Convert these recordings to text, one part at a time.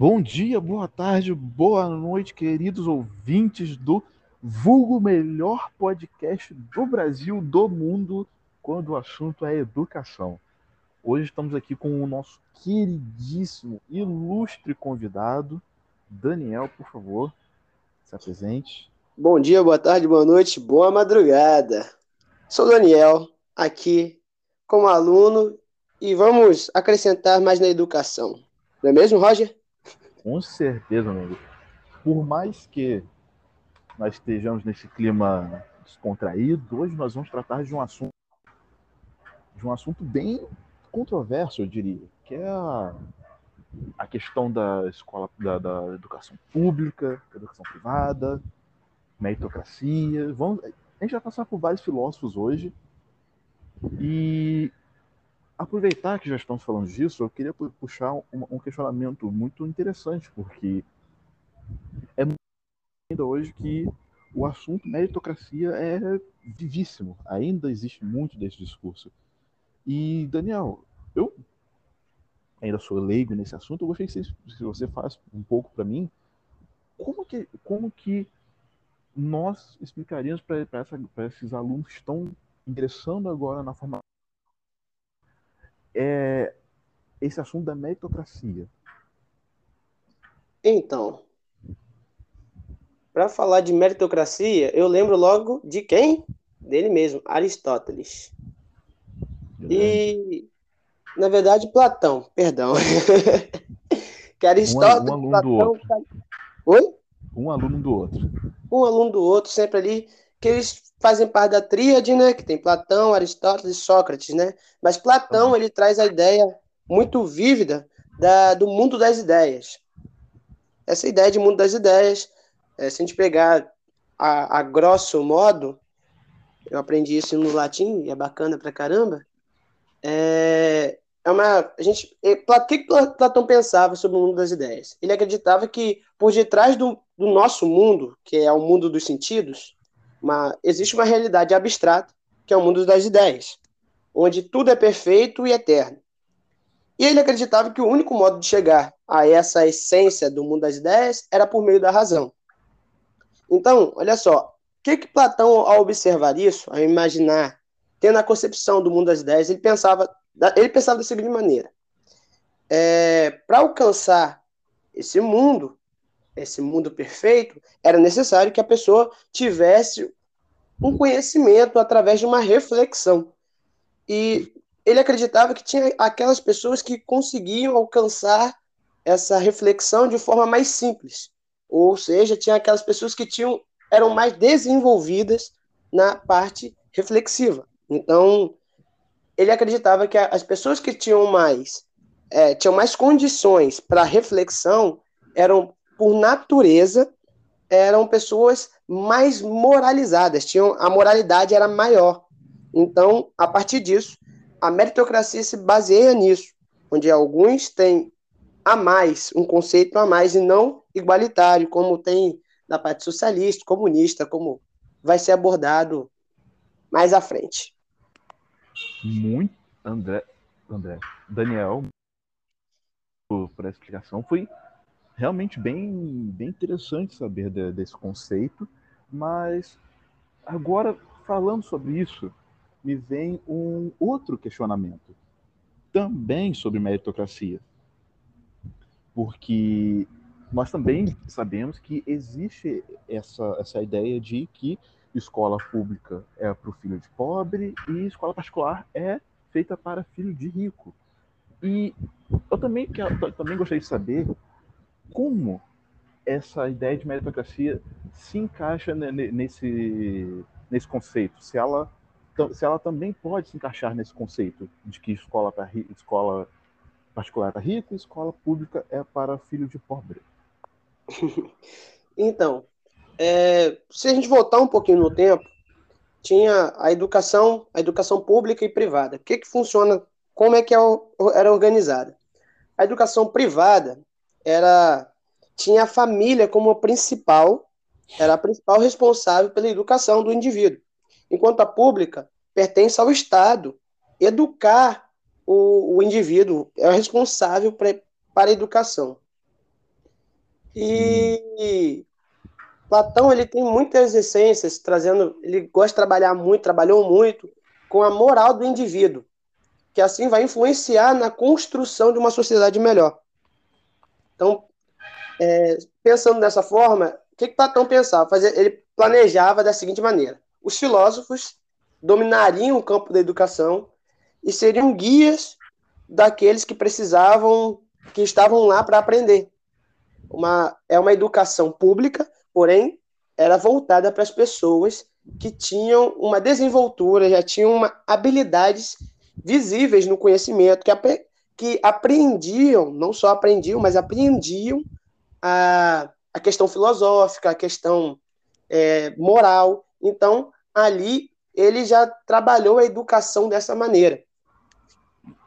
Bom dia, boa tarde, boa noite, queridos ouvintes do vulgo melhor podcast do Brasil, do mundo, quando o assunto é educação. Hoje estamos aqui com o nosso queridíssimo, ilustre convidado, Daniel, por favor, se apresente. Bom dia, boa tarde, boa noite, boa madrugada. Sou Daniel, aqui como aluno, e vamos acrescentar mais na educação. Não é mesmo, Roger? Com certeza, amigo. Por mais que nós estejamos nesse clima descontraído, hoje nós vamos tratar de um assunto de um assunto bem controverso, eu diria, que é a, a questão da escola, da, da educação pública, educação privada, meritocracia. Vamos, a gente vai passar por vários filósofos hoje e aproveitar que já estamos falando disso, eu queria puxar um, um questionamento muito interessante, porque é ainda hoje que o assunto meritocracia é vivíssimo. Ainda existe muito desse discurso. E, Daniel, eu ainda sou leigo nesse assunto, eu gostaria que você, se você faz um pouco para mim, como que, como que nós explicaríamos para esses alunos estão ingressando agora na formação é, esse assunto da meritocracia? Então, para falar de meritocracia, eu lembro logo de quem? Dele mesmo, Aristóteles. E, na verdade, Platão, perdão. que Aristóteles. Um, um aluno Platão, do outro. Oi? Um aluno do outro. Um aluno do outro, sempre ali, que eles fazem parte da tríade, né? Que tem Platão, Aristóteles e Sócrates, né? Mas Platão, ele traz a ideia muito vívida da, do mundo das ideias. Essa ideia de mundo das ideias, é, se a gente pegar a, a grosso modo, eu aprendi isso no latim, e é bacana pra caramba, é, é uma. A gente, o que Platão pensava sobre o mundo das ideias? Ele acreditava que por detrás do, do nosso mundo, que é o mundo dos sentidos, uma, existe uma realidade abstrata, que é o mundo das ideias, onde tudo é perfeito e eterno. E ele acreditava que o único modo de chegar a essa essência do mundo das ideias era por meio da razão. Então, olha só, o que, que Platão, ao observar isso, ao imaginar, tendo a concepção do mundo das ideias, ele pensava, ele pensava da seguinte maneira: é, para alcançar esse mundo, esse mundo perfeito, era necessário que a pessoa tivesse um conhecimento através de uma reflexão. E ele acreditava que tinha aquelas pessoas que conseguiam alcançar essa reflexão de forma mais simples. Ou seja, tinha aquelas pessoas que tinham eram mais desenvolvidas na parte reflexiva. Então, ele acreditava que as pessoas que tinham mais é, tinham mais condições para reflexão eram por natureza, eram pessoas mais moralizadas, tinham a moralidade era maior. Então, a partir disso, a meritocracia se baseia nisso, onde alguns têm a mais, um conceito a mais e não igualitário, como tem na parte socialista, comunista, como vai ser abordado mais à frente. Muito, André, André, Daniel, por essa explicação, foi realmente bem, bem interessante saber de, desse conceito, mas agora, falando sobre isso, me vem um outro questionamento, também sobre meritocracia. Porque nós também sabemos que existe essa, essa ideia de que escola pública é para o filho de pobre e escola particular é feita para filho de rico. E eu também, eu também gostaria de saber como essa ideia de meritocracia se encaixa nesse, nesse conceito, se ela, se ela também pode se encaixar nesse conceito de que escola, para, escola particular é para rico e escola pública é para filho de pobre. Então, é, se a gente voltar um pouquinho no tempo, tinha a educação, a educação pública e privada. O que, que funciona, como é que é era organizada? A educação privada era tinha a família como a principal, era a principal responsável pela educação do indivíduo, enquanto a pública pertence ao Estado educar o, o indivíduo, é responsável pra, para a educação. E Platão ele tem muitas essências, trazendo, ele gosta de trabalhar muito, trabalhou muito com a moral do indivíduo, que assim vai influenciar na construção de uma sociedade melhor. Então, é, pensando dessa forma, o que, que Platão pensava? Ele planejava da seguinte maneira: os filósofos dominariam o campo da educação e seriam guias daqueles que precisavam, que estavam lá para aprender. Uma, é uma educação pública, porém era voltada para as pessoas que tinham uma desenvoltura, já tinham uma, habilidades visíveis no conhecimento, que, que apreendiam, não só aprendiam, mas apreendiam a, a questão filosófica, a questão é, moral. Então, ali ele já trabalhou a educação dessa maneira.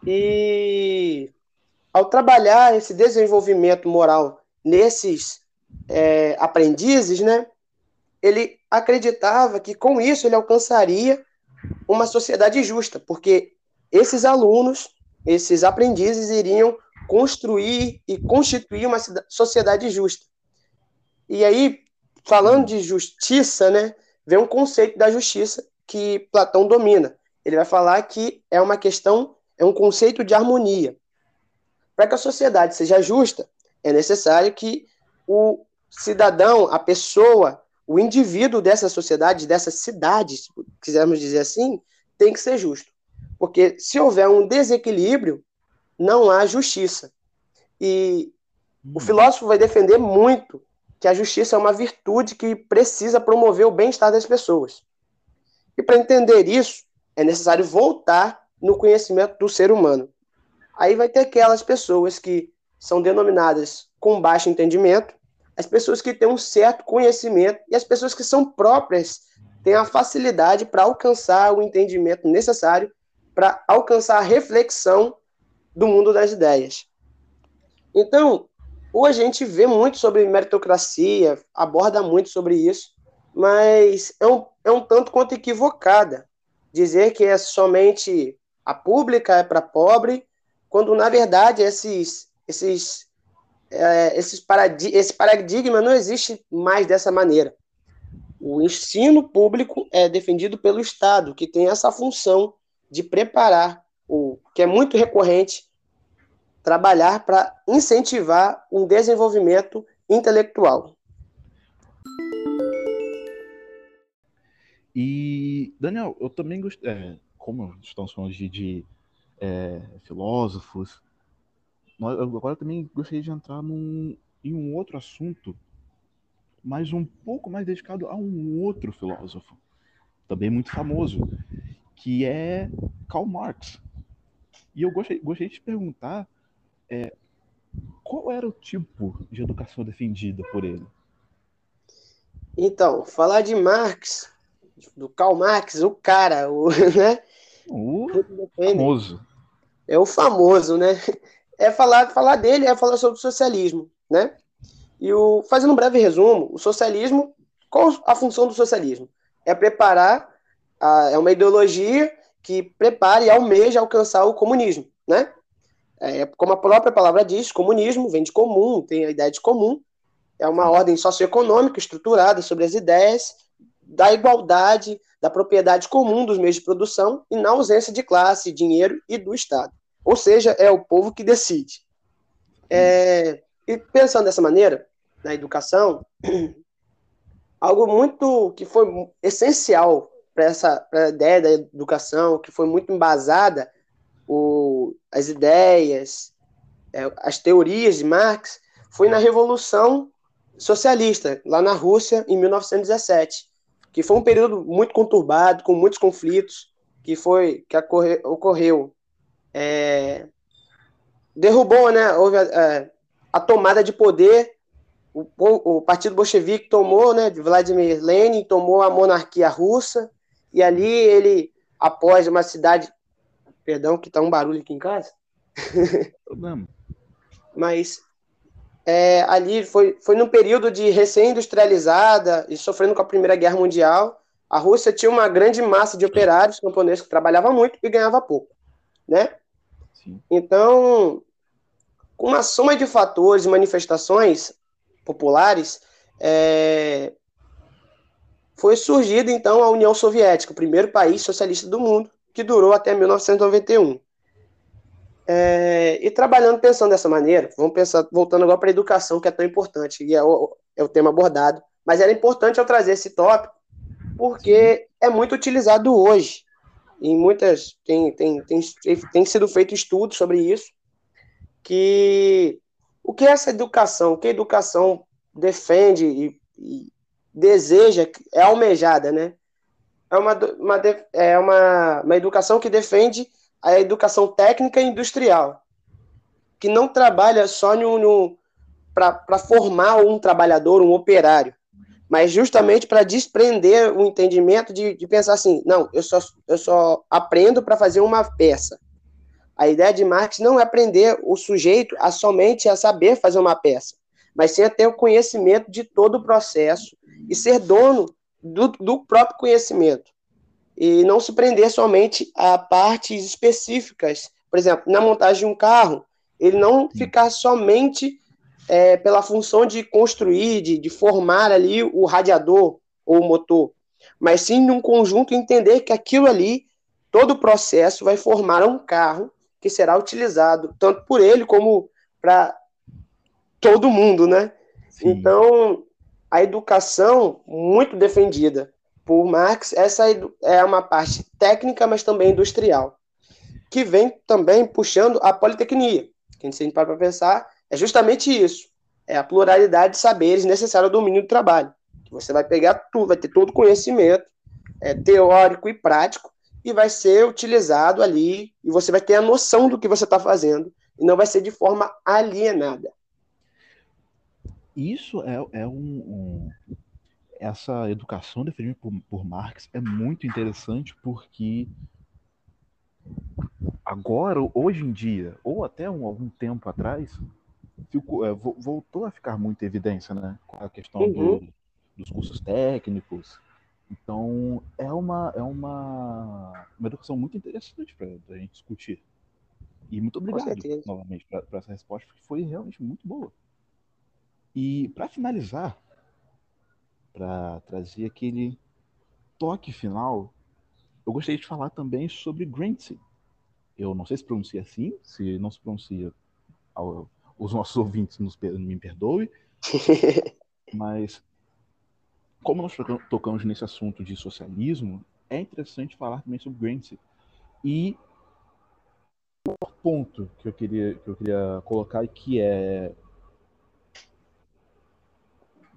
E ao trabalhar esse desenvolvimento moral nesses é, aprendizes, né, ele acreditava que com isso ele alcançaria uma sociedade justa, porque esses alunos, esses aprendizes iriam construir e constituir uma sociedade justa. E aí, falando de justiça, né, vem um conceito da justiça que Platão domina. Ele vai falar que é uma questão, é um conceito de harmonia. Para que a sociedade seja justa, é necessário que o cidadão, a pessoa, o indivíduo dessa sociedade, dessa cidade, se quisermos dizer assim, tem que ser justo. Porque se houver um desequilíbrio, não há justiça. E o hum. filósofo vai defender muito que a justiça é uma virtude que precisa promover o bem-estar das pessoas. E para entender isso, é necessário voltar no conhecimento do ser humano. Aí vai ter aquelas pessoas que são denominadas com baixo entendimento, as pessoas que têm um certo conhecimento e as pessoas que são próprias têm a facilidade para alcançar o entendimento necessário para alcançar a reflexão do mundo das ideias. Então, hoje a gente vê muito sobre meritocracia, aborda muito sobre isso, mas é um, é um tanto quanto equivocada dizer que é somente a pública é para pobre, quando na verdade esses, esses, é, esses paradi esse paradigma não existe mais dessa maneira. O ensino público é defendido pelo Estado, que tem essa função de preparar, o que é muito recorrente, trabalhar para incentivar um desenvolvimento intelectual. E, Daniel, eu também gostei, é, como estamos falando de, de é, filósofos, agora também gostaria de entrar num, em um outro assunto, mas um pouco mais dedicado a um outro filósofo, também muito famoso, que é Karl Marx. E eu gostaria, gostaria de te perguntar é, qual era o tipo de educação defendida por ele? Então, falar de Marx do Karl Marx, o cara, o, né? O famoso. É o famoso, né? É falar, falar dele, é falar sobre o socialismo, né? E o, fazendo um breve resumo, o socialismo, qual a função do socialismo? É preparar, a, é uma ideologia que prepara e almeja alcançar o comunismo, né? É, como a própria palavra diz, comunismo vem de comum, tem a ideia de comum, é uma ordem socioeconômica estruturada sobre as ideias da igualdade, da propriedade comum dos meios de produção e na ausência de classe, dinheiro e do Estado. Ou seja, é o povo que decide. É, e pensando dessa maneira, na educação, algo muito que foi essencial para essa pra ideia da educação, que foi muito embasada, o, as ideias, é, as teorias de Marx, foi na Revolução Socialista, lá na Rússia, em 1917 que foi um período muito conturbado, com muitos conflitos, que foi que ocorre, ocorreu. É, derrubou, né? Houve a, a, a tomada de poder. O, o, Partido Bolchevique tomou, né? Vladimir Lenin tomou a monarquia russa e ali ele, após uma cidade, perdão, que tá um barulho aqui em casa. Problema. Mas é, ali foi, foi num período de recém-industrializada e sofrendo com a Primeira Guerra Mundial. A Rússia tinha uma grande massa de operários camponeses que trabalhavam muito e ganhava pouco. né? Sim. Então, com uma soma de fatores e manifestações populares, é, foi surgida então a União Soviética, o primeiro país socialista do mundo, que durou até 1991. É, e trabalhando pensando dessa maneira, vamos pensar, voltando agora para a educação, que é tão importante, e é o, é o tema abordado, mas era importante eu trazer esse tópico, porque é muito utilizado hoje. Em muitas. Tem, tem, tem, tem sido feito estudos sobre isso, que o que essa educação, o que a educação defende e, e deseja, é almejada, né? É uma, uma, é uma, uma educação que defende a educação técnica e industrial, que não trabalha só no, no para formar um trabalhador, um operário, mas justamente para desprender o entendimento de, de, pensar assim, não, eu só, eu só aprendo para fazer uma peça. A ideia de Marx não é aprender o sujeito a somente a saber fazer uma peça, mas sim a ter o conhecimento de todo o processo e ser dono do, do próprio conhecimento. E não se prender somente a partes específicas. Por exemplo, na montagem de um carro, ele não ficar somente é, pela função de construir, de, de formar ali o radiador ou o motor, mas sim num conjunto entender que aquilo ali, todo o processo vai formar um carro que será utilizado tanto por ele como para todo mundo, né? Sim. Então, a educação muito defendida por Marx, essa é uma parte técnica, mas também industrial, que vem também puxando a politecnia. Quem se para pensar, é justamente isso. É a pluralidade de saberes necessária ao domínio do trabalho. Você vai pegar tudo, vai ter todo conhecimento é, teórico e prático e vai ser utilizado ali e você vai ter a noção do que você está fazendo e não vai ser de forma alienada. Isso é, é um, um, essa educação definida por, por Marx é muito interessante porque agora, hoje em dia, ou até um, algum tempo atrás, ficou, é, voltou a ficar muito evidência, né? Com a questão uhum. do, dos cursos técnicos. Então, é uma, é uma, uma educação muito interessante para a gente discutir. E muito obrigado novamente para essa resposta, porque foi realmente muito boa. E para finalizar, para trazer aquele toque final, eu gostaria de falar também sobre Grancy. Eu não sei se pronuncia assim, se não se pronuncia, os nossos ouvintes nos, me perdoem, mas como nós tocamos nesse assunto de socialismo, é interessante falar também sobre Gramsci. E o ponto que eu queria, que eu queria colocar que é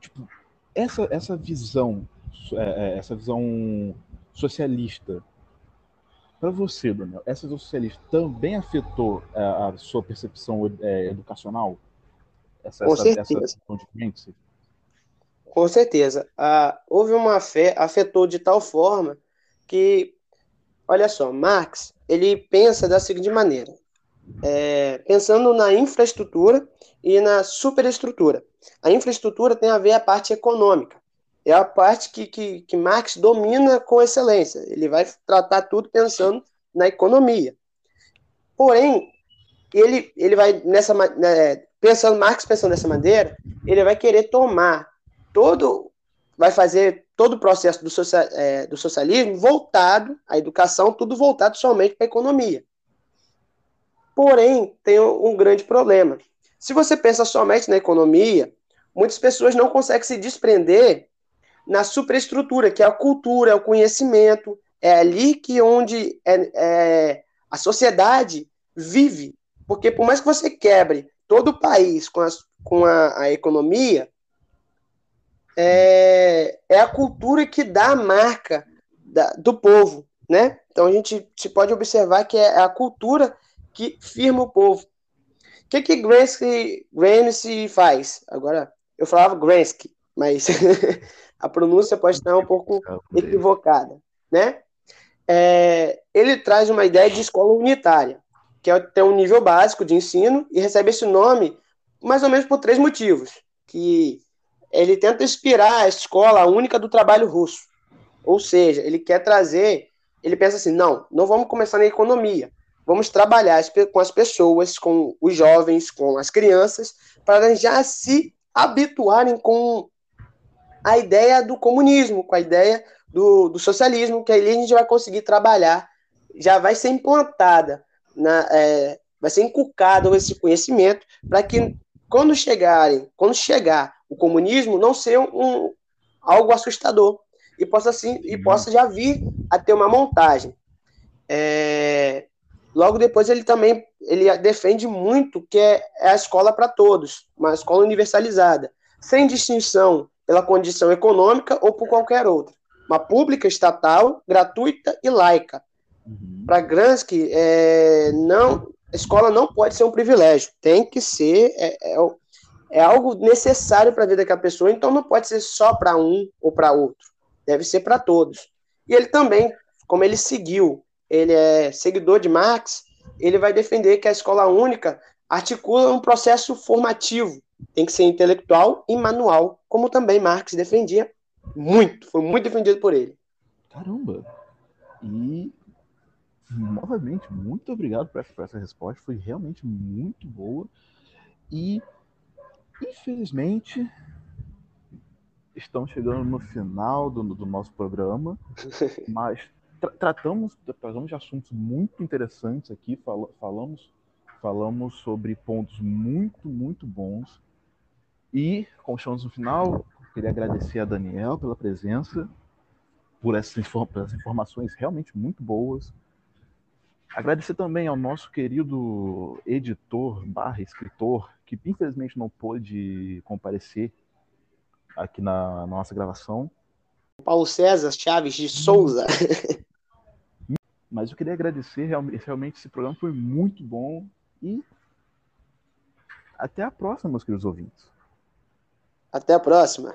tipo, essa, essa visão é, é, essa visão socialista para você, Daniel, essa visão socialista também afetou a, é, a sua percepção é, educacional? Essa, Com essa, certeza. Essa Com certeza. Ah, houve uma fé, afetou de tal forma que, olha só, Marx, ele pensa da seguinte maneira, é, pensando na infraestrutura e na superestrutura. A infraestrutura tem a ver a parte econômica é a parte que, que, que Marx domina com excelência. Ele vai tratar tudo pensando na economia. Porém, ele, ele vai nessa né, pensando Marx pensando dessa maneira, ele vai querer tomar todo, vai fazer todo o processo do, social, é, do socialismo voltado à educação, tudo voltado somente para a economia. Porém, tem um, grande problema. Se você pensa somente na economia, muitas pessoas não conseguem se desprender na superestrutura, que é a cultura, é o conhecimento, é ali que onde é, é, a sociedade vive. Porque por mais que você quebre todo o país com, as, com a, a economia, é, é, a cultura que dá a marca da, do povo, né? Então a gente se pode observar que é a cultura que firma o povo. O que que Gramsci, Gramsci faz? Agora, eu falava Gramsci, mas a pronúncia pode estar um pouco equivocada, né? É, ele traz uma ideia de escola unitária, que é ter um nível básico de ensino e recebe esse nome mais ou menos por três motivos, que ele tenta inspirar a escola única do trabalho russo, ou seja, ele quer trazer, ele pensa assim, não, não vamos começar na economia, vamos trabalhar com as pessoas, com os jovens, com as crianças, para já se habituarem com a ideia do comunismo, com a ideia do, do socialismo, que aí a gente vai conseguir trabalhar, já vai ser implantada, na, é, vai ser inculcado esse conhecimento para que quando chegarem, quando chegar o comunismo, não seja um, algo assustador e possa assim e possa já vir a ter uma montagem. É, logo depois ele também ele defende muito que é, é a escola para todos, uma escola universalizada, sem distinção pela condição econômica ou por qualquer outra. Uma pública, estatal, gratuita e laica. Uhum. Para Gransky, é, não, a escola não pode ser um privilégio, tem que ser é, é, é algo necessário para a vida daquela pessoa, então não pode ser só para um ou para outro, deve ser para todos. E ele também, como ele seguiu, ele é seguidor de Marx, ele vai defender que a escola única articula um processo formativo, tem que ser intelectual e manual, como também Marx defendia muito, foi muito defendido por ele. Caramba! E novamente, muito obrigado por essa resposta, foi realmente muito boa. E infelizmente estamos chegando no final do, do nosso programa, mas tra tratamos, tratamos de assuntos muito interessantes aqui, fal falamos, falamos sobre pontos muito, muito bons. E, como estamos no final, queria agradecer a Daniel pela presença, por essas, pelas informações realmente muito boas. Agradecer também ao nosso querido editor barra escritor, que infelizmente não pôde comparecer aqui na nossa gravação. Paulo César Chaves de Souza. Mas eu queria agradecer, realmente, esse programa foi muito bom e até a próxima, meus queridos ouvintes. Até a próxima.